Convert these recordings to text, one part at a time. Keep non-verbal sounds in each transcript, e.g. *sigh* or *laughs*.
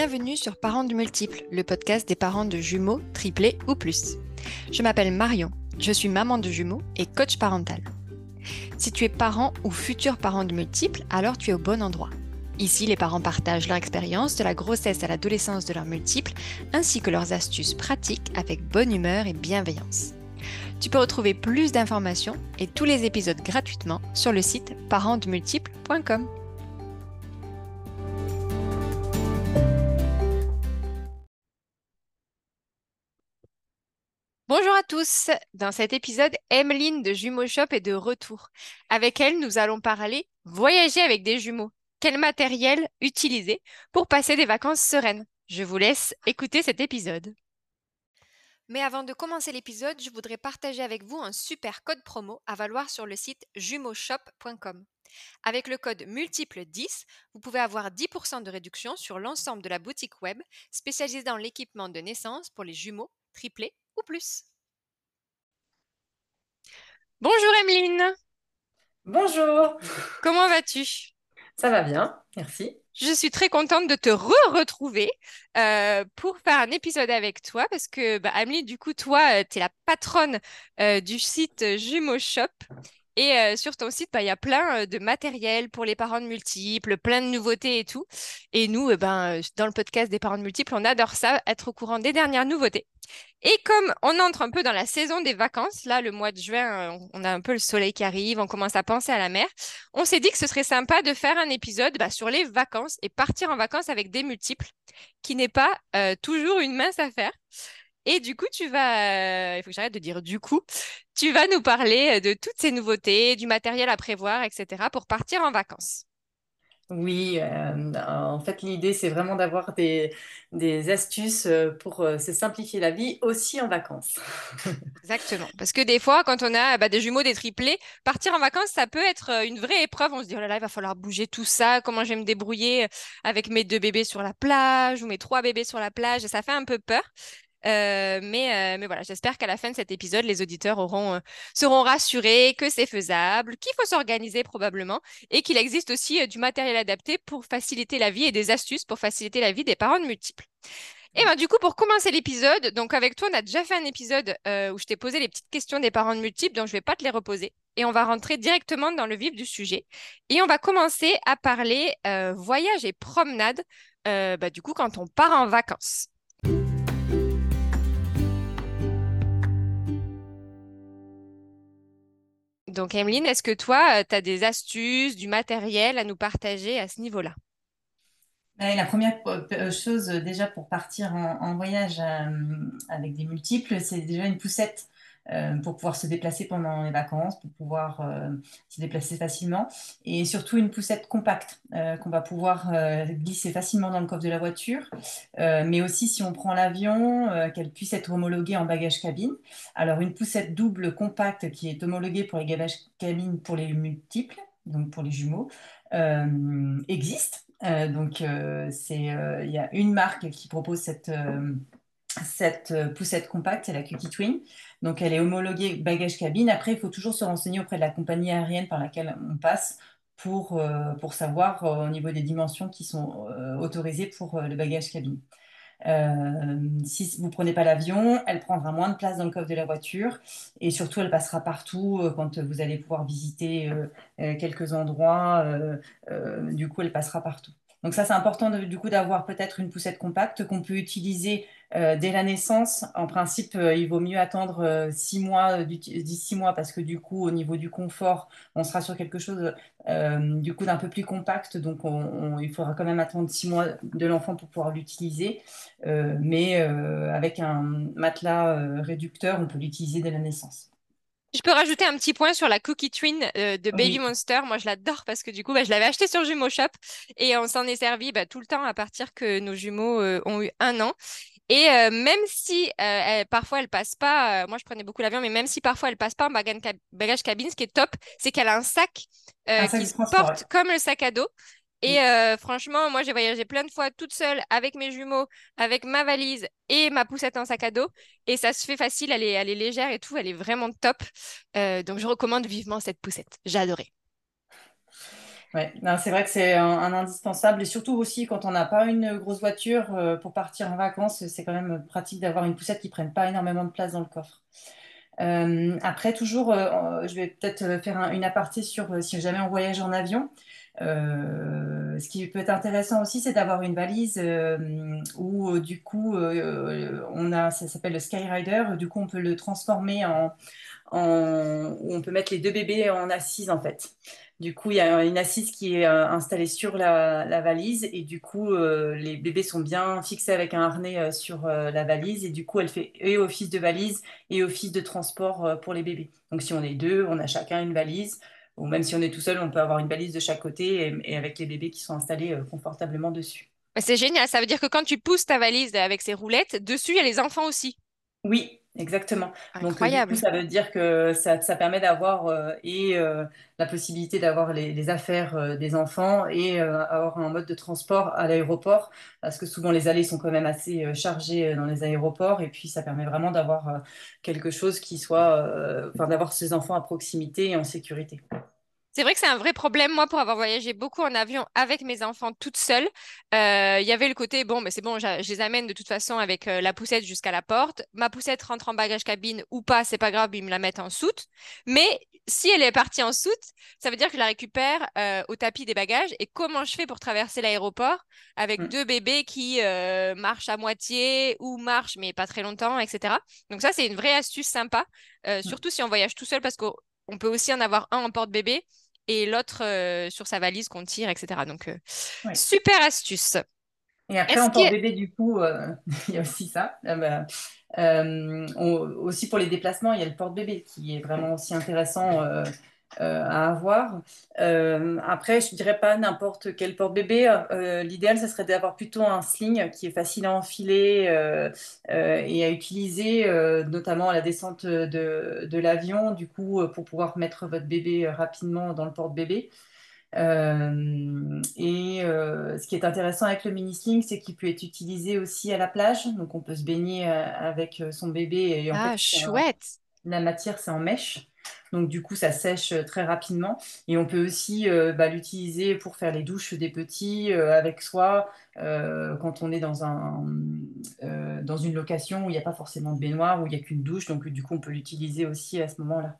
Bienvenue sur Parents du Multiple, le podcast des parents de jumeaux, triplés ou plus. Je m'appelle Marion, je suis maman de jumeaux et coach parental. Si tu es parent ou futur parent de multiples, alors tu es au bon endroit. Ici, les parents partagent leur expérience de la grossesse à l'adolescence de leurs multiples, ainsi que leurs astuces pratiques avec bonne humeur et bienveillance. Tu peux retrouver plus d'informations et tous les épisodes gratuitement sur le site parentsdemultiples.com. Dans cet épisode, Emeline de Jumeaux Shop est de retour. Avec elle, nous allons parler voyager avec des jumeaux. Quel matériel utiliser pour passer des vacances sereines? Je vous laisse écouter cet épisode. Mais avant de commencer l'épisode, je voudrais partager avec vous un super code promo à valoir sur le site jumeauxshop.com. Avec le code multiple 10, vous pouvez avoir 10% de réduction sur l'ensemble de la boutique web spécialisée dans l'équipement de naissance pour les jumeaux, triplés ou plus. Bonjour Emeline. Bonjour. Comment vas-tu? Ça va bien, merci. Je suis très contente de te re-retrouver euh, pour faire un épisode avec toi parce que, bah, Amelie, du coup, toi, euh, tu es la patronne euh, du site Jumeau Shop. Et sur ton site, bah, il y a plein de matériel pour les parents de multiples, plein de nouveautés et tout. Et nous, ben, dans le podcast des parents de multiples, on adore ça, être au courant des dernières nouveautés. Et comme on entre un peu dans la saison des vacances, là, le mois de juin, euh, on a un peu le soleil qui arrive, on commence à penser à la mer, on s'est dit que ce serait sympa de faire un épisode bah, sur les vacances et partir en vacances avec des multiples, qui n'est pas euh, toujours une mince affaire. Et du coup, tu vas, euh, il faut que j'arrête de dire du coup, tu vas nous parler de toutes ces nouveautés, du matériel à prévoir, etc., pour partir en vacances. Oui, euh, en fait, l'idée, c'est vraiment d'avoir des, des astuces euh, pour euh, se simplifier la vie aussi en vacances. *laughs* Exactement. Parce que des fois, quand on a bah, des jumeaux, des triplés, partir en vacances, ça peut être une vraie épreuve. On se dit, oh là là, il va falloir bouger tout ça. Comment je vais me débrouiller avec mes deux bébés sur la plage ou mes trois bébés sur la plage? Ça fait un peu peur. Euh, mais, euh, mais voilà, j'espère qu'à la fin de cet épisode, les auditeurs auront, euh, seront rassurés que c'est faisable, qu'il faut s'organiser probablement et qu'il existe aussi du matériel adapté pour faciliter la vie et des astuces pour faciliter la vie des parents de multiples. Et ben du coup, pour commencer l'épisode, donc avec toi, on a déjà fait un épisode où je t'ai posé les petites questions des parents de multiples, donc je vais pas te les reposer. Et on va rentrer directement dans le vif du sujet. Et on va commencer à parler voyage et promenade, bah, du coup, quand on part en vacances. Donc, Emeline, est-ce que toi, tu as des astuces, du matériel à nous partager à ce niveau-là? Ben, la première euh, chose, déjà pour partir en, voyage euh, avec des multiples, c'est déjà une poussette. Euh, pour pouvoir se déplacer pendant les vacances, pour pouvoir euh, se déplacer facilement. Et surtout une poussette compacte euh, qu'on va pouvoir glisser facilement dans le coffre de la voiture. mais aussi si on prend l'avion, qu'elle puisse être homologuée en bagage cabine. Alors une poussette double compacte qui est homologuée pour les bagages cabine pour les multiples, donc pour les jumeaux, existe. donc, c'est, il y a une marque qui propose cette, poussette compacte, c'est la Cookie Twin. Donc, elle est homologuée bagage cabine. Après, il faut toujours se renseigner auprès de la compagnie aérienne par laquelle on passe pour, euh, pour savoir euh, au niveau des dimensions qui sont autorisées pour le bagage cabine. si vous prenez pas l'avion, elle prendra moins de place dans le coffre de la voiture et surtout elle passera partout quand vous allez pouvoir visiter quelques endroits. du coup, elle passera partout. Donc ça, c'est important du coup d'avoir peut-être une poussette compacte qu'on peut utiliser euh, dès la naissance. En principe, euh, il vaut mieux attendre euh, six mois, d'ici mois, parce que du coup, au niveau du confort, on sera sur quelque chose du coup d'un peu plus compact. Donc, il faudra quand même attendre six mois de l'enfant pour pouvoir l'utiliser. mais avec un matelas réducteur, on peut l'utiliser dès la naissance. Je peux rajouter un petit point sur la Cookie Twin euh, de Baby Monster. Moi, je l'adore parce que du coup, bah, je l'avais acheté sur Jumeau Shop et on s'en est servi bah, tout le temps à partir que nos jumeaux euh, ont eu un an. Et euh, même si parfois elle passe pas, moi je prenais beaucoup l'avion, mais même si parfois elle passe pas en bagage, cabine, ce qui est top, c'est qu'elle a un sac, qui se porte comme le sac à dos. Et euh, franchement, moi, j'ai voyagé plein de fois toute seule avec mes jumeaux, avec ma valise et ma poussette en sac à dos. Et ça se fait facile, elle est, elle est légère et tout, elle est vraiment top. Euh, donc, je recommande vivement cette poussette. J'ai adoré. Ouais, c'est vrai que c'est un, indispensable et surtout aussi quand on n'a pas une grosse voiture euh, pour partir en vacances, c'est quand même pratique d'avoir une poussette qui prenne pas énormément de place dans le coffre. Après, toujours, je vais peut-être faire un- une aparté sur si jamais on voyage en avion. Euh, ce qui peut être intéressant aussi, c'est d'avoir une valise euh, où euh, du coup on a, ça s'appelle le Skyrider. Du coup, on peut le transformer en, on peut mettre les deux bébés en assise en fait. Du coup, il y a une assise qui est installée sur la, la valise et du coup, les bébés sont bien fixés avec un harnais sur la valise et du coup, elle fait et office de valise et office de transport pour les bébés. Donc, si on est deux, on a chacun une valise ou même si on est tout seul, on peut avoir une valise de chaque côté et, avec les bébés qui sont installés euh, confortablement dessus. Mais C'est génial, ça veut dire que quand tu pousses ta valise avec ses roulettes, dessus, il y a les enfants aussi. Oui, exactement. Donc, euh, du coup, Incroyable. ça veut dire que ça, ça permet d'avoir euh, et euh, la possibilité d'avoir les, les affaires euh, des enfants et avoir un mode de transport à l'aéroport, parce que souvent les allées sont quand même assez chargées dans les aéroports, et puis ça permet vraiment d'avoir quelque chose qui soit, enfin, d'avoir ses enfants à proximité et en sécurité. C'est vrai que c'est un vrai problème, moi, pour avoir voyagé beaucoup en avion avec mes enfants toute seule. euh, Il y avait le côté, bon, mais c'est bon, je les amène de toute façon avec euh, la poussette jusqu'à la porte. Ma poussette rentre en bagage cabine ou pas, c'est pas grave, ils me la mettent en soute. Mais si elle est partie en soute, ça veut dire que je la récupère euh, au tapis des bagages. Et comment je fais pour traverser l'aéroport avec Mm. deux bébés qui marchent à moitié ou marchent, mais pas très longtemps, etc. Donc ça, c'est une vraie astuce sympa, Mm. surtout si on voyage tout seul, parce qu'on on peut aussi en avoir un en porte-bébé et l'autre euh, sur sa valise qu'on tire, etc. Donc, euh, Ouais. super astuce. Et après, en y a... port-bébé, du coup, euh, *laughs* il y a aussi ça. Euh, bah, euh, on- aussi pour les déplacements, il y a le porte-bébé qui est vraiment aussi intéressant euh, euh, à avoir. Euh, après, je dirais pas n'importe quel porte-bébé. Euh, l'idéal, ce serait d'avoir plutôt un sling qui est facile à enfiler et à utiliser, notamment à la descente de, de l'avion, du coup, pour pouvoir mettre votre bébé rapidement dans le porte-bébé. Euh, et euh, ce qui est intéressant avec le mini sling, c'est qu'il peut être utilisé aussi à la plage. Donc, on peut se baigner avec son bébé. Et en fait, Ah, chouette. la matière, c'est en mèche. Donc, du coup, ça sèche euh, très rapidement. Et on peut aussi euh, bah, l'utiliser pour faire les douches des petits euh, avec soi quand on est dans un, dans une location où il n'y a pas forcément de baignoire, où il n'y a qu'une douche. Donc, du coup, on peut l'utiliser aussi à ce moment-là.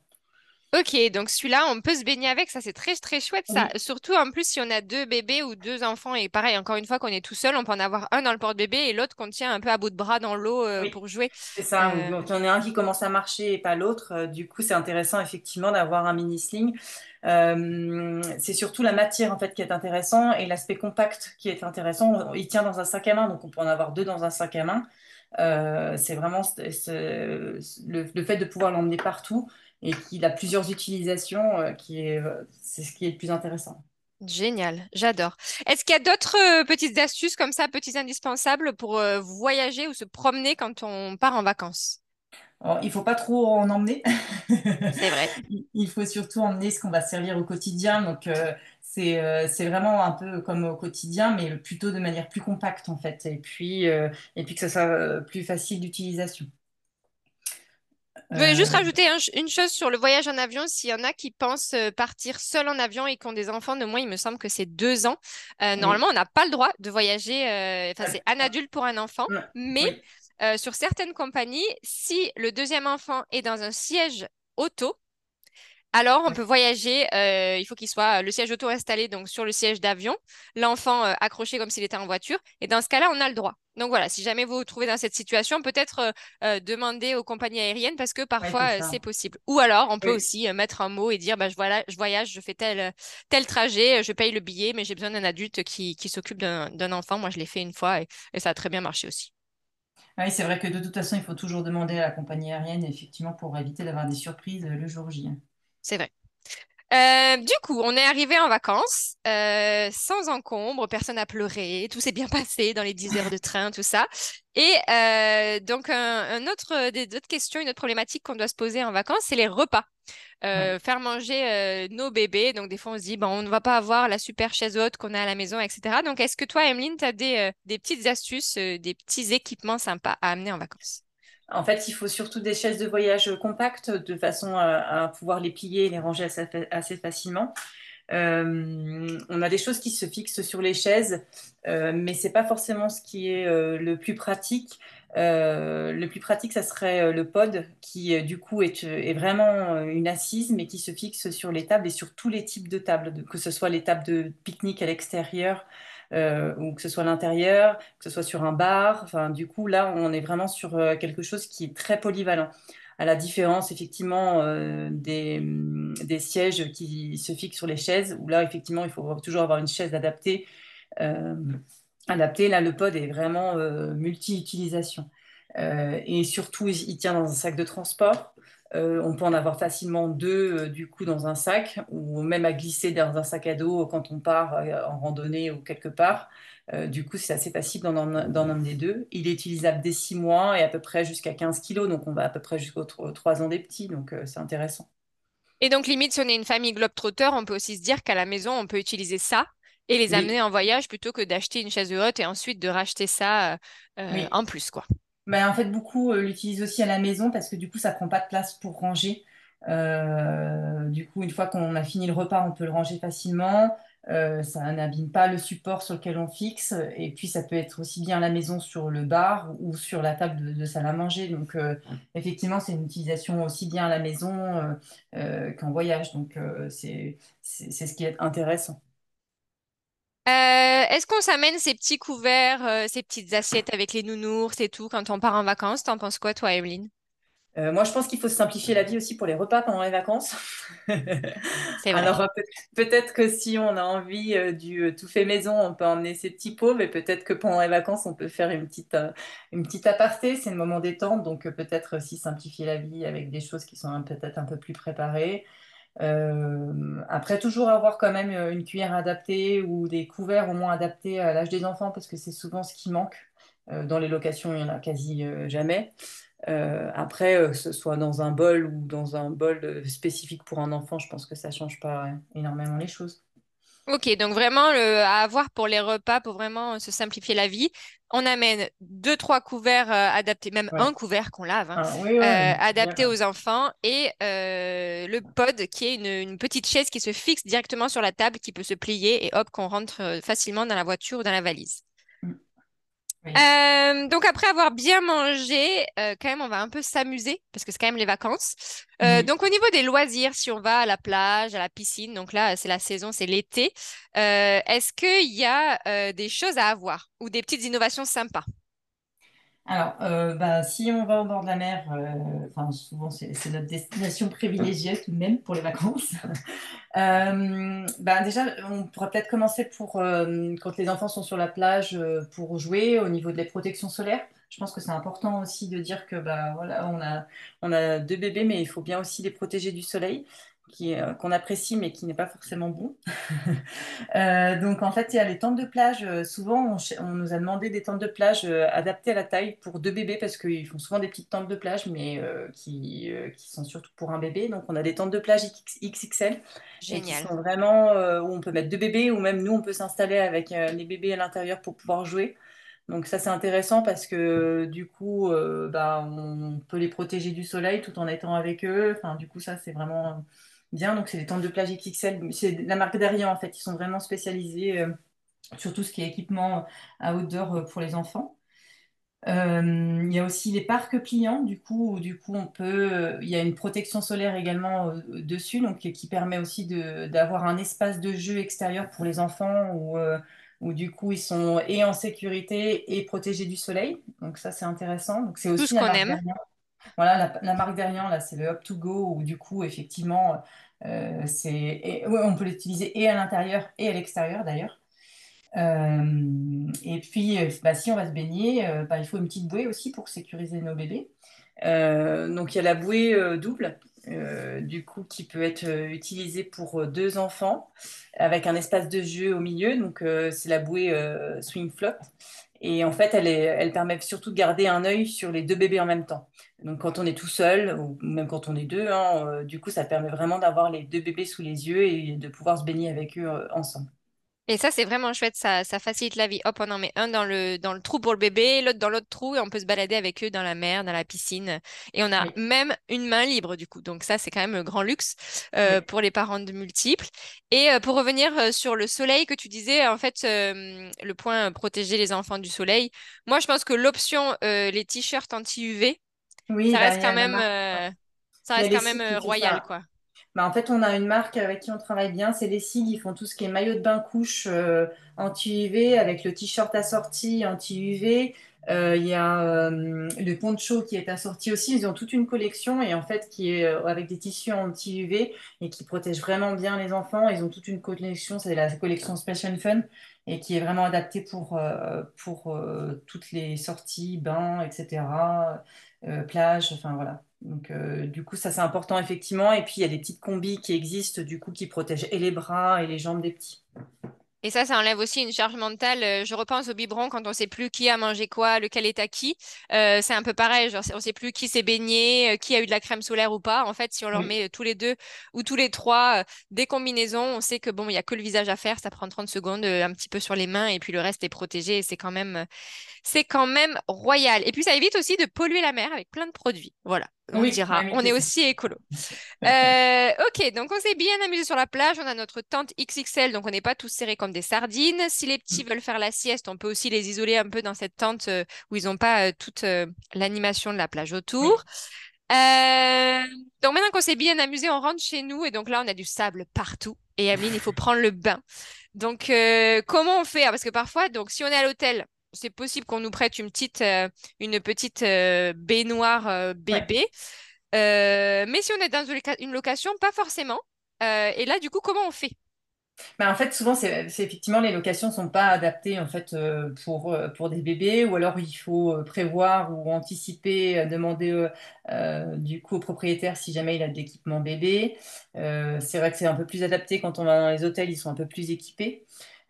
Ok, donc celui-là, on peut se baigner avec, ça c'est très très chouette ça. Oui, Surtout en plus si on a deux bébés ou deux enfants et pareil, encore une fois qu'on est tout seul, on peut en avoir un dans le porte-bébé et l'autre qu'on tient un peu à bout de bras dans l'eau euh, oui. pour jouer. C'est ça, Euh, quand on a un qui commence à marcher et pas l'autre, euh, du coup c'est intéressant effectivement d'avoir un mini sling. Euh, c'est surtout la matière en fait qui est intéressant et l'aspect compact qui est intéressant. Il tient dans un sac à main, donc on peut en avoir deux dans un sac à main. C'est vraiment le fait de pouvoir l'emmener partout et qu'il a plusieurs utilisations euh, qui est, euh, c'est ce qui est le plus intéressant. génial, j'adore. Est-ce qu'il y a d'autres euh, petites astuces comme ça, petits indispensables pour voyager ou se promener quand on part en vacances? Alors, il faut pas trop en emmener. *laughs* C'est vrai. Il faut surtout emmener ce qu'on va servir au quotidien. Donc, euh, c'est euh, c'est vraiment un peu comme au quotidien, mais plutôt de manière plus compacte, en fait. Et puis, euh, et puis que ça soit plus facile d'utilisation. Je voulais juste Euh, rajouter un une chose sur le voyage en avion. S'il y en a qui pensent euh, partir seul en avion et qui ont des enfants de moins, il me semble que c'est deux ans. Euh, oui. normalement, on n'a pas le droit de voyager. euh, Enfin, c'est un adulte pour un enfant. Mais oui, euh, sur certaines compagnies, si le deuxième enfant est dans un siège auto, alors, on peut voyager. euh, il faut qu'il soit le siège auto installé donc sur le siège d'avion, l'enfant euh, accroché comme s'il était en voiture. Et dans ce cas-là, on a le droit. Donc voilà, si jamais vous vous trouvez dans cette situation, peut-être euh, euh, demander aux compagnies aériennes parce que parfois euh, c'est possible. Ou alors, on peut Oui. aussi mettre un mot et dire bah, je, voilà, je voyage, je fais tel, tel trajet, je paye le billet, mais j'ai besoin d'un adulte qui, qui s'occupe d'un enfant. Moi, je l'ai fait une fois et, et ça a très bien marché aussi. Oui, c'est vrai que de toute façon, il faut toujours demander à la compagnie aérienne, effectivement, pour éviter d'avoir des surprises le jour J. C'est vrai. Euh, du coup, on est arrivé en vacances, euh, sans encombre, personne n'a pleuré, tout s'est bien *laughs* passé dans les 10 heures de train, tout ça. Et euh, donc, un, un autre, des autres questions, une autre problématique qu'on doit se poser en vacances, c'est les repas. Euh, faire manger euh, nos bébés. Donc, des fois, on se dit, bon, on ne va pas avoir la super chaise haute qu'on a à la maison, etc. Donc, est-ce que toi, Emeline, tu as des, euh, des petites astuces, euh, des petits équipements sympas à amener en vacances? En fait, il faut surtout des chaises de voyage compactes de façon à, pouvoir les plier et les ranger assez, facilement. Euh, on a des choses qui se fixent sur les chaises, euh, mais c'est pas forcément ce qui est euh, le plus pratique. le plus pratique, ça serait le pod, qui du coup est, est, vraiment une assise, mais qui se fixe sur les tables et sur tous les types de tables, que ce soit les tables de pique-nique à l'extérieur, euh, ou que ce soit à l'intérieur, que ce soit sur un bar. Enfin, du coup, là, on est vraiment sur euh, quelque chose qui est très polyvalent. À la différence, effectivement, euh, des, des, sièges qui se fixent sur les chaises, où là, effectivement, il faut toujours avoir une chaise adaptée. adaptée. Là, le pod est vraiment multi-utilisation. et surtout, il tient dans un sac de transport. Euh, on peut en avoir facilement deux euh, du coup dans un sac ou même à glisser dans un sac à dos quand on part euh, en randonnée ou quelque part. du coup, c'est assez facile dans un, des deux. Il est utilisable dès 6 mois et à peu près jusqu'à 15 kilos, donc on va à peu près jusqu'aux 3 ans des petits, donc c'est intéressant. Et donc, limite, si on est une famille globe-trotteur, on peut aussi se dire qu'à la maison, on peut utiliser ça et les amener en voyage plutôt que d'acheter une chaise de haute et ensuite de racheter ça en plus, quoi. Bah, en fait, beaucoup euh, l'utilisent aussi à la maison parce que du coup, ça prend pas de place pour ranger. Euh, du coup, une fois qu'on a fini le repas, on peut le ranger facilement. Euh, ça n'abîme pas le support sur lequel on fixe. Et puis, ça peut être aussi bien à la maison sur le bar ou sur la table de, salle à manger. Donc, effectivement, c'est une utilisation aussi bien à la maison qu'en voyage. Donc, c'est ce qui est intéressant. Euh, est-ce qu'on s'amène ces petits couverts, euh, ces petites assiettes avec les nounours et tout quand on part en vacances? T'en penses quoi, toi, Evelyne? Euh, moi, je pense qu'il faut simplifier la vie aussi pour les repas pendant les vacances. *laughs* Vrai. Alors, peut-être que si on a envie du tout fait maison, on peut emmener ses petits pots, mais peut-être que pendant les vacances, on peut faire une petite, une petite aparté. C'est le moment détente, donc peut-être aussi simplifier la vie avec des choses qui sont peut-être un peu plus préparées. Euh, après, toujours avoir quand même une cuillère adaptée ou des couverts au moins adaptés à l'âge des enfants parce que c'est souvent ce qui manque. Euh, dans les locations, il n'y en a quasi euh, jamais. après, ce soit dans un bol ou dans un bol spécifique pour un enfant, je pense que ça ne change pas énormément les choses. Ok, donc vraiment le, à avoir pour les repas, pour vraiment se simplifier la vie, on amène deux, trois couverts euh, adaptés, même un couvert qu'on lave, hein, ah, euh, adapté aux enfants, et euh, le pod qui est une, petite chaise qui se fixe directement sur la table, qui peut se plier, et hop, qu'on rentre facilement dans la voiture ou dans la valise. Euh, donc après avoir bien mangé, euh, quand même on va un peu s'amuser parce que c'est quand même les vacances. Euh, donc au niveau des loisirs, si on va à la plage, à la piscine, donc là c'est la saison, c'est l'été, est-ce qu'il y a des choses à avoir ou des petites innovations sympas? Alors, bah, si on va au bord de la mer, enfin, souvent c'est notre destination privilégiée tout de même pour les vacances. *laughs* bah, déjà, on pourrait peut-être commencer pour quand les enfants sont sur la plage pour jouer au niveau des protections solaires. Je pense que c'est important aussi de dire que bah, voilà, on a, on a deux bébés, mais il faut bien aussi les protéger du soleil euh, qu'on apprécie mais qui n'est pas forcément bon. *laughs* Euh, donc en fait, il y a les tentes de plage. Euh, souvent, on, nous a demandé des tentes de plage adaptées à la taille pour deux bébés parce qu'ils font souvent des petites tentes de plage mais qui, qui, sont surtout pour un bébé. Donc on a des tentes de plage XXL Génial. qui sont vraiment où on peut mettre deux bébés ou même nous on peut s'installer avec les bébés à l'intérieur pour pouvoir jouer. Donc ça c'est intéressant parce que du coup bah, on peut les protéger du soleil tout en étant avec eux. Enfin du coup ça c'est vraiment bien. Donc, c'est des tentes de plage XXL. C'est la marque Darien, en fait. Ils sont vraiment spécialisés euh, sur tout ce qui est équipement à outdoor euh, pour les enfants. Euh, il y a aussi les parcs pliants, du coup, où, du coup on peut. il y a une protection solaire également dessus, donc qui permet aussi d'avoir un espace de jeu extérieur pour les enfants où, où, du coup ils sont et en sécurité et protégés du soleil. Donc ça c'est intéressant. Donc c'est aussi tout ce qu'on aime. Voilà, la, marque derrière, là, c'est le Up to Go, où du coup, effectivement, euh, c'est, on peut l'utiliser et à l'intérieur et à l'extérieur d'ailleurs. Euh, et puis, euh, bah, si on va se baigner, bah, il faut une petite bouée aussi pour sécuriser nos bébés. donc, il y a la bouée double, du coup, qui peut être utilisée pour deux enfants, avec un espace de jeu au milieu. Donc, c'est la bouée Swing Flop. Et en fait, elle, est, elle permet surtout de garder un œil sur les deux bébés en même temps. Donc quand on est tout seul, ou même quand on est deux, hein, euh, du coup, ça permet vraiment d'avoir les deux bébés sous les yeux et de pouvoir se baigner avec eux euh, ensemble. Et ça, c'est vraiment chouette, ça, ça facilite la vie. Hop, on en met un dans le, dans le trou pour le bébé, l'autre dans l'autre trou, et on peut se balader avec eux dans la mer, dans la piscine. Et on a Oui, même une main libre, du coup. Donc ça, c'est quand même un grand luxe euh, oui. pour les parents de multiples. Et euh, pour revenir euh, sur le soleil que tu disais, en fait, le point protéger les enfants du soleil, moi, je pense que l'option les t-shirts anti-UV, Oui, ça bah, reste quand même, ça reste quand même royal, quoi. Bah, en fait, on a une marque avec qui on travaille bien, c'est les SIG. Ils font tout ce qui est maillot de bain couche euh, anti-UV avec le t-shirt assorti anti-UV. Euh, Il y a euh, le poncho qui est assorti aussi. Ils ont toute une collection et en fait qui est avec des tissus anti-UV et qui protègent vraiment bien les enfants. Ils ont toute une collection, c'est la collection Space and Fun et qui est vraiment adaptée pour, pour toutes les sorties, bains, etc. euh, plage, enfin voilà. Donc, euh, du coup, ça c'est important effectivement. Et puis, il y a des petites combis qui existent, du coup, qui protègent et les bras et les jambes des petits. Et ça, ça enlève aussi une charge mentale. Euh, Je repense au biberon quand on sait plus qui a mangé quoi, lequel est à qui. Euh, c'est un peu pareil, genre, on sait plus qui s'est baigné, euh, qui a eu de la crème solaire ou pas. En fait, si on leur met tous les deux ou tous les trois euh, des combinaisons, on sait que bon, il y a que le visage à faire, ça prend 30 secondes, euh, un petit peu sur les mains et puis le reste est protégé et c'est quand même, c'est quand même royal. Et puis ça évite aussi de polluer la mer avec plein de produits. Voilà, on oui, dira, on est aussi écolo. *laughs* Euh, ok, donc on s'est bien amusé sur la plage. On a notre tente XXL, donc on n'est pas tous serrés comme des sardines. Si les petits veulent faire la sieste, on peut aussi les isoler un peu dans cette tente euh, où ils n'ont pas euh, toute l'animation de la plage autour. Oui. Donc maintenant qu'on s'est bien amusé, on rentre chez nous et donc là on a du sable partout. Et Emeline, il faut *laughs* prendre le bain. Donc comment on fait? Ah, Parce que parfois, donc si on est à l'hôtel, c'est possible qu'on nous prête une petite, euh, une petite euh, baignoire euh, Ouais. bébé. Mais si on est dans une loca- une location, pas forcément. Et là, du coup, comment on fait? Mais en fait, souvent, c'est c'est effectivement, les locations sont pas adaptées en fait euh, pour, pour des bébés, ou alors il faut prévoir ou anticiper, demander euh, du coup au propriétaire si jamais il a de l'équipement bébé. Euh, c'est vrai que c'est un peu plus adapté quand on va dans les hôtels, ils sont un peu plus équipés.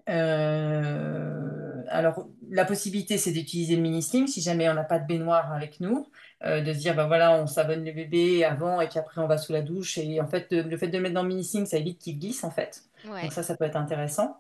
Euh, alors, la possibilité, c'est d'utiliser le mini-sling si jamais on n'a pas de baignoire avec nous, euh, de se dire, ben voilà, on savonne le bébé avant et puis après on va sous la douche. Et en fait, de- le fait de le mettre dans le mini-sling, ça évite qu'il glisse en fait. Ouais. Donc ça, ça peut être intéressant.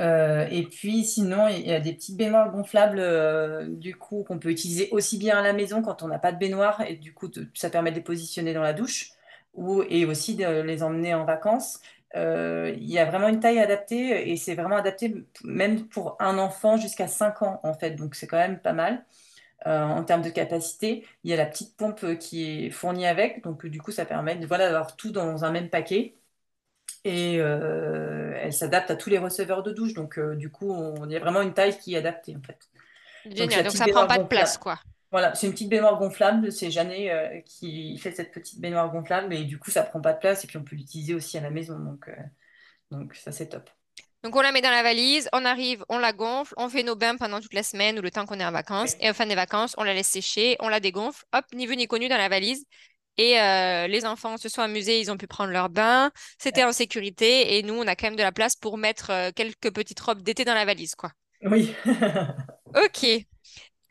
Euh, et puis sinon, il y a des petites baignoires gonflables euh, du coup qu'on peut utiliser aussi bien à la maison quand on n'a pas de baignoire et du coup ça permet de les positionner dans la douche ou, et aussi de les emmener en vacances. Euh, il y a vraiment une taille adaptée et c'est vraiment adapté même pour un enfant jusqu'à 5 ans en fait, donc c'est quand même pas mal. Euh, en termes de capacité, il y a la petite pompe qui est fournie avec, donc du coup ça permet voilà, d'avoir tout dans un même paquet et euh, elle s'adapte à tous les receveurs de douche. Donc, euh, du coup, on, il y a vraiment une taille qui est adaptée, en fait. Donc, Génial. Donc, petite ça prend pas de place, quoi. Voilà, c'est une petite baignoire gonflable. C'est Jeannet euh, qui fait cette petite baignoire gonflable. Et du coup, ça prend pas de place. Et puis, on peut l'utiliser aussi à la maison. Donc, euh, donc ça, c'est top. Donc, on la met dans la valise, on arrive, on la gonfle, on fait nos bains pendant toute la semaine ou le temps qu'on est en vacances. Et au fin des vacances, on la laisse sécher, on la dégonfle, hop, ni vu ni connu dans la valise. Et euh, les enfants se sont amusés, ils ont pu prendre leur bain, c'était en sécurité. Et nous, on a quand même de la place pour mettre quelques petites robes d'été dans la valise, quoi. oui. *laughs* Ok.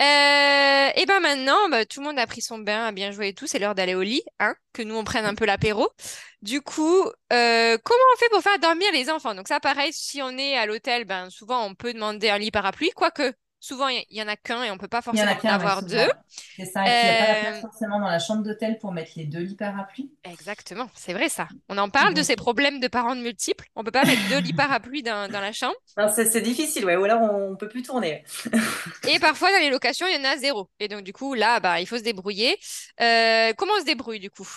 Euh, et ben maintenant, bah, tout le monde a pris son bain, a bien joué et tout. C'est l'heure d'aller au lit, hein, que nous on prenne un peu l'apéro. Du coup, euh, comment on fait pour faire dormir les enfants? Donc ça, pareil, si on est à l'hôtel, ben souvent on peut demander un lit parapluie, quoique souvent il y, y en a qu'un et on peut pas en forcément a en qu'un, ouais, avoir deux. C'est ça. Et puis, il n'y a pas la place Euh, forcément dans la chambre d'hôtel pour mettre les deux lits parapluies. exactement, c'est vrai ça. On en parle de ces problèmes de parents de multiples. On peut pas mettre deux lits parapluies dans, dans la chambre. c'est difficile, ouais. Ou alors, on ne peut plus tourner. *laughs* Et parfois dans les locations, il y en a zéro. Et donc du coup là, bah il faut se débrouiller. Euh, comment on se débrouille du coup?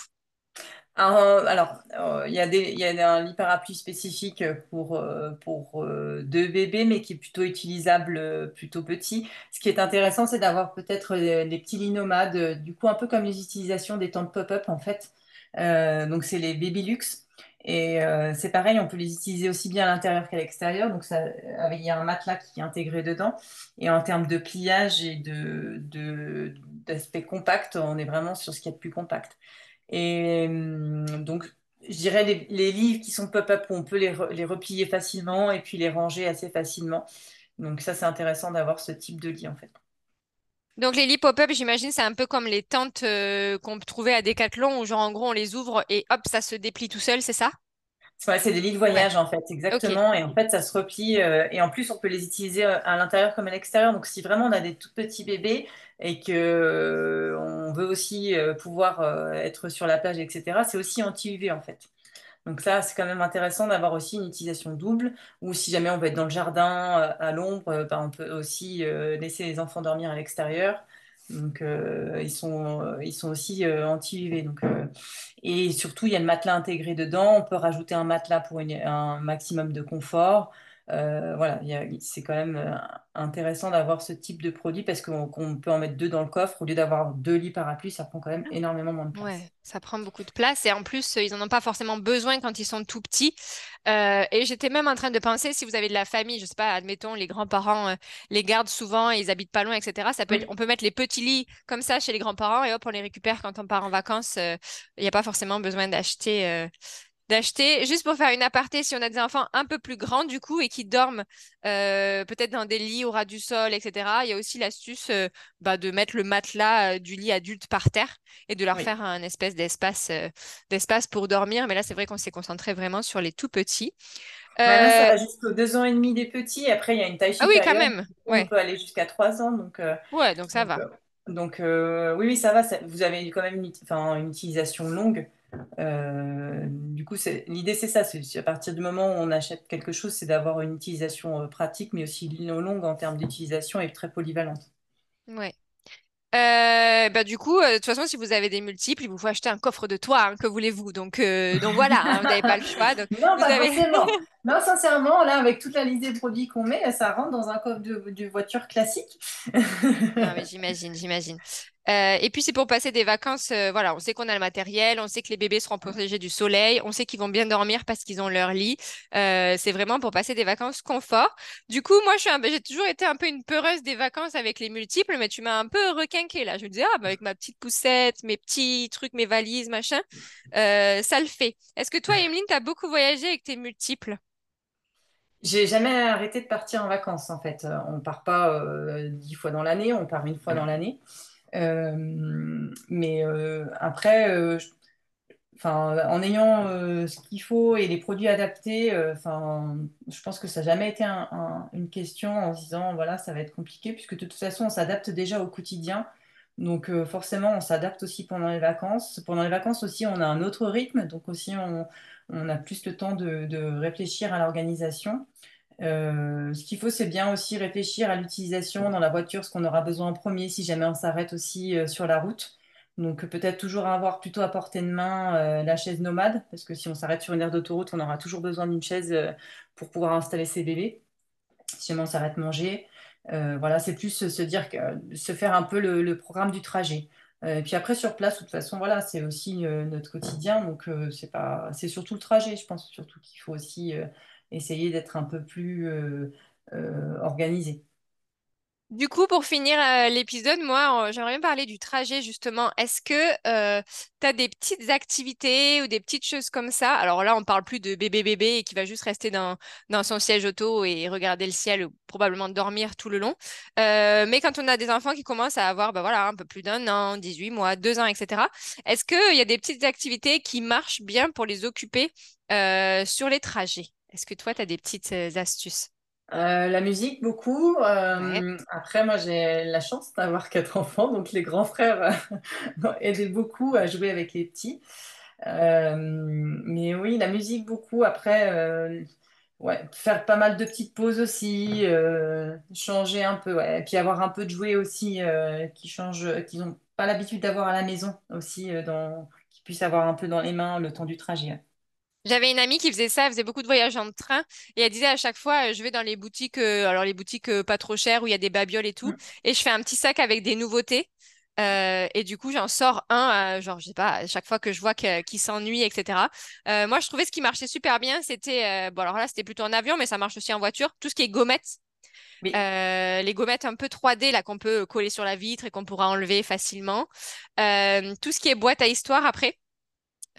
Alors, euh, il y a un lit parapluie spécifique pour, euh, euh, deux bébés, mais qui est plutôt utilisable plutôt petit. Ce qui est intéressant, c'est d'avoir peut-être des, petits lits nomades, du coup, un peu comme les utilisations des tentes pop-up, en fait. Donc, c'est les Babylux. Et euh, c'est pareil, on peut les utiliser aussi bien à l'intérieur qu'à l'extérieur. Donc, il y a un matelas qui est intégré dedans. Et en termes de pliage et d'aspect compact, on est vraiment sur ce qu'il y a de plus compact. Et hum, donc, je dirais les, livres qui sont pop-up, on peut les replier facilement et puis les ranger assez facilement. Donc ça, c'est intéressant d'avoir ce type de lit, en fait. Donc les lits pop-up, j'imagine, c'est un peu comme les tentes euh, qu'on peut trouver à Decathlon, où genre en gros on les ouvre et hop, ça se déplie tout seul, c'est ça? Ouais, c'est des lits de Ouais, voyage en fait, exactement. Et en fait, ça se replie. euh, et en plus, on peut les utiliser euh, à l'intérieur comme à l'extérieur. Donc, si vraiment on a des tout petits bébés et que euh, on veut aussi euh, pouvoir être sur la plage, etc., c'est aussi anti-UV en fait. Donc ça, c'est quand même intéressant d'avoir aussi une utilisation double. Ou si jamais on veut être dans le jardin à l'ombre, ben, on peut aussi laisser les enfants dormir à l'extérieur. Donc euh, ils sont, euh, ils sont aussi euh, anti-UV. Donc, euh, et surtout, il y a le matelas intégré dedans. On peut rajouter un matelas pour un maximum de confort. Euh, voilà, c'est quand même euh, intéressant d'avoir ce type de produit parce qu'on peut en mettre deux dans le coffre. Au lieu d'avoir deux lits parapluies, ça prend quand même énormément moins de Ouais, place. ça prend beaucoup de place et en plus, ils en ont pas forcément besoin quand ils sont tout petits. Euh, et j'étais même en train de penser, si vous avez de la famille, je sais pas, admettons, les grands-parents euh, les gardent souvent et ils habitent pas loin, etc. Ça peut être, on peut mettre les petits lits comme ça chez les grands-parents et hop, on les récupère quand on part en vacances. Il n'y a pas forcément besoin d'acheter. D'acheter. Juste pour faire une aparté, si on a des enfants un peu plus grands du coup et qui dorment euh, peut-être dans des lits au ras du sol, etc., il y a aussi l'astuce euh, bah, de mettre le matelas euh, du lit adulte par terre et de leur Oui. faire un espèce d'espace d'espace pour dormir. Mais là, c'est vrai qu'on s'est concentré vraiment sur les tout petits. Bah là, ça va jusqu'aux deux ans et demi des petits. Après, il y a une taille Ah oui, quand supérieure. même. On Ouais. peut aller jusqu'à trois ans. Donc, Ouais, donc ça donc, va. donc, oui, oui, ça va. ça- vous avez quand même une utilisation longue. Euh, du coup, l'idée, c'est ça. C'est, à partir du moment où on achète quelque chose, c'est d'avoir une utilisation euh, pratique, mais aussi longue en termes d'utilisation et très polyvalente. Ouais. Euh, bah du coup, euh, de toute façon, si vous avez des multiples, il vous faut acheter un coffre de toit, hein, que voulez-vous? Donc, euh, donc voilà, hein, vous n'avez pas le choix. Donc, Non, vous pas avez forcément. *laughs* Non, sincèrement, là, avec toute la liste des produits qu'on met, ça rentre dans un coffre de, de voiture classique. Non, mais j'imagine, j'imagine. Euh, et puis, c'est pour passer des vacances. euh, voilà, on sait qu'on a le matériel, on sait que les bébés seront protégés du soleil, on sait qu'ils vont bien dormir parce qu'ils ont leur lit. Euh, c'est vraiment pour passer des vacances confort. Du coup, moi, un- j'ai toujours été un peu une peureuse des vacances avec les multiples, mais tu m'as un peu requinqué là. Je me disais, ah, bah, avec ma petite poussette, mes petits trucs, mes valises, machin, ça le fait. Est-ce que toi, Emeline, t'as beaucoup voyagé avec tes multiples? J'ai jamais arrêté de partir en vacances, en fait. On part pas dix fois dans l'année, on part une fois dans l'année. Euh, mais euh, après, euh, en ayant ce qu'il faut et les produits adaptés, je pense que ça n'a jamais été un- un- une question en se disant, voilà, ça va être compliqué, puisque de toute façon, on s'adapte déjà au quotidien. Donc forcément, on s'adapte aussi pendant les vacances. Pendant les vacances aussi, on a un autre rythme, donc aussi on, a plus le temps de réfléchir à l'organisation. Euh, ce qu'il faut, c'est bien aussi réfléchir à l'utilisation dans la voiture, ce qu'on aura besoin en premier si jamais on s'arrête aussi euh, sur la route. Donc euh, peut-être toujours avoir plutôt à portée de main la chaise nomade, parce que si on s'arrête sur une aire d'autoroute, on aura toujours besoin d'une chaise pour pouvoir installer ses bébés. Si jamais on s'arrête manger, voilà, c'est plus se dire se faire un peu le, le programme du trajet. Et puis après sur place, de toute façon, voilà, c'est aussi notre quotidien, donc c'est pas, c'est surtout le trajet. Je pense surtout qu'il faut aussi essayer d'être un peu plus euh, euh, organisé. Du coup, pour finir euh, l'épisode, moi, euh, j'aimerais bien parler du trajet, justement. Est-ce que tu as des petites activités ou des petites choses comme ça? Alors là, on parle plus de bébé bébé qui va juste rester dans, dans son siège auto et regarder le ciel ou probablement dormir tout le long. Euh, mais quand on a des enfants qui commencent à avoir bah voilà, un peu plus d'un an, 18 mois, deux ans, etc., est-ce qu'il y a des petites activités qui marchent bien pour les occuper euh, sur les trajets? Est-ce que toi, tu as des petites euh, astuces? Euh, la musique, beaucoup. Ouais. Euh, après, moi, j'ai la chance d'avoir *laughs* quatre enfants, donc les grands frères aidaient beaucoup à jouer avec les petits. Euh, mais oui, la musique, beaucoup. Après, ouais, faire pas mal de petites pauses aussi, changer un peu, ouais. Et puis avoir un peu de jouets aussi qui changent, qu'ils n'ont pas l'habitude d'avoir à la maison aussi, dans, qu'ils puissent avoir un peu dans les mains le temps du trajet. J'avais une amie qui faisait ça, elle faisait beaucoup de voyages en train et elle disait à chaque fois, euh, je vais dans les boutiques, euh, alors les boutiques euh, pas trop chères où il y a des babioles et tout, et je fais un petit sac avec des nouveautés. euh, et du coup, j'en sors un, euh, genre, je sais pas, à chaque fois que je vois qu'il s'ennuie, etc. Euh, moi, je trouvais ce qui marchait super bien, c'était, bon, alors là, c'était plutôt en avion, mais ça marche aussi en voiture, tout ce qui est gommettes, Oui. les gommettes un peu 3D, là, qu'on peut coller sur la vitre et qu'on pourra enlever facilement. Tout ce qui est boîte à histoire après.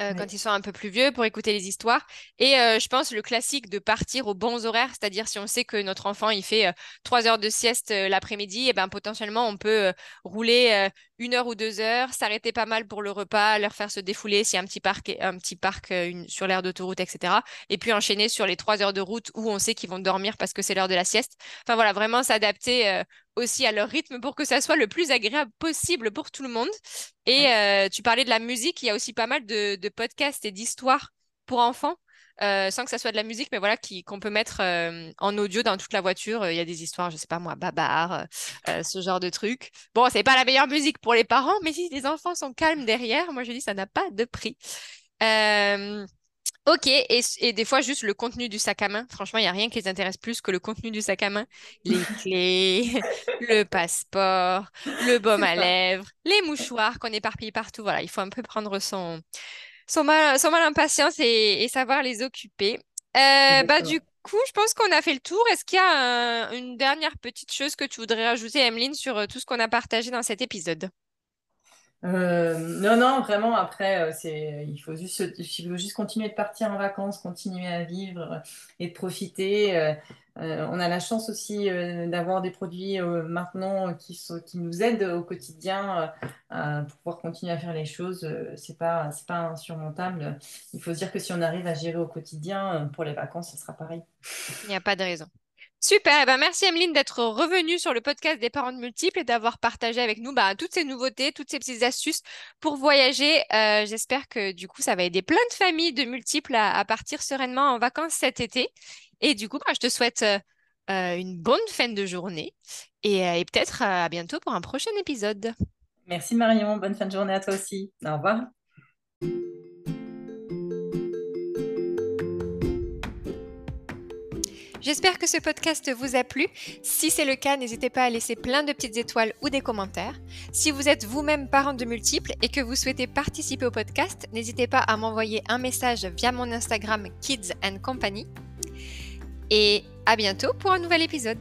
Euh, quand ils sont un peu plus vieux pour écouter les histoires. Et euh, je pense le classique de partir aux bons horaires, c'est-à-dire si on sait que notre enfant il fait euh, trois heures de sieste l'après-midi, et eh ben potentiellement on peut rouler une heure ou deux heures, s'arrêter pas mal pour le repas, leur faire se défouler s'il y a un petit parc, un petit parc sur l'aire d'autoroute, etc. Et puis enchaîner sur les trois heures de route où on sait qu'ils vont dormir parce que c'est l'heure de la sieste. Enfin voilà, vraiment s'adapter aussi à leur rythme pour que ça soit le plus agréable possible pour tout le monde. Et euh, tu parlais de la musique, il y a aussi pas mal de, podcasts et d'histoires pour enfants. Euh, sans que ça soit de la musique, mais voilà, qu'on peut mettre euh, en audio dans toute la voiture. Il y a des histoires, je sais pas moi, babar, ce genre de trucs. Bon, c'est pas la meilleure musique pour les parents, mais si les enfants sont calmes derrière, moi je dis ça n'a pas de prix. Ok, et, des fois, juste le contenu du sac à main. Franchement, il n'y a rien qui les intéresse plus que le contenu du sac à main. Les *laughs* clés, le passeport, le *laughs* baume à lèvres, les mouchoirs qu'on éparpille partout. Voilà, il faut un peu prendre son, son, mal, son mal impatience et, savoir les occuper. Euh, bah, du coup, je pense qu'on a fait le tour. Est-ce qu'il y a une dernière petite chose que tu voudrais rajouter, Emeline, sur euh, tout ce qu'on a partagé dans cet épisode? Euh, non, non, vraiment, après, euh, c'est, il faut juste, il faut juste continuer de partir en vacances, continuer à vivre et de profiter. Euh, on a la chance aussi d'avoir des produits maintenant qui, sont, qui nous aident au quotidien pour pouvoir continuer à faire les choses. c'est pas, pas insurmontable. Il faut se dire que si on arrive à gérer au quotidien, pour les vacances, ce sera pareil. Il n'y a pas de raison. Super, eh ben merci Emeline d'être revenue sur le podcast des parents de multiples et d'avoir partagé avec nous bah, toutes ces nouveautés, toutes ces petites astuces pour voyager. Euh, j'espère que du coup, ça va aider plein de familles de multiples à, partir sereinement en vacances cet été. Et du coup, bah, je te souhaite euh, euh, une bonne fin de journée et peut-être à bientôt pour un prochain épisode. Merci Marion, bonne fin de journée à toi aussi. Au revoir. J'espère que ce podcast vous a plu. Si c'est le cas, n'hésitez pas à laisser plein de petites étoiles ou des commentaires. Si vous êtes vous-même parent de multiples et que vous souhaitez participer au podcast, n'hésitez pas à m'envoyer un message via mon Instagram Kids and Company. Et à bientôt pour un nouvel épisode.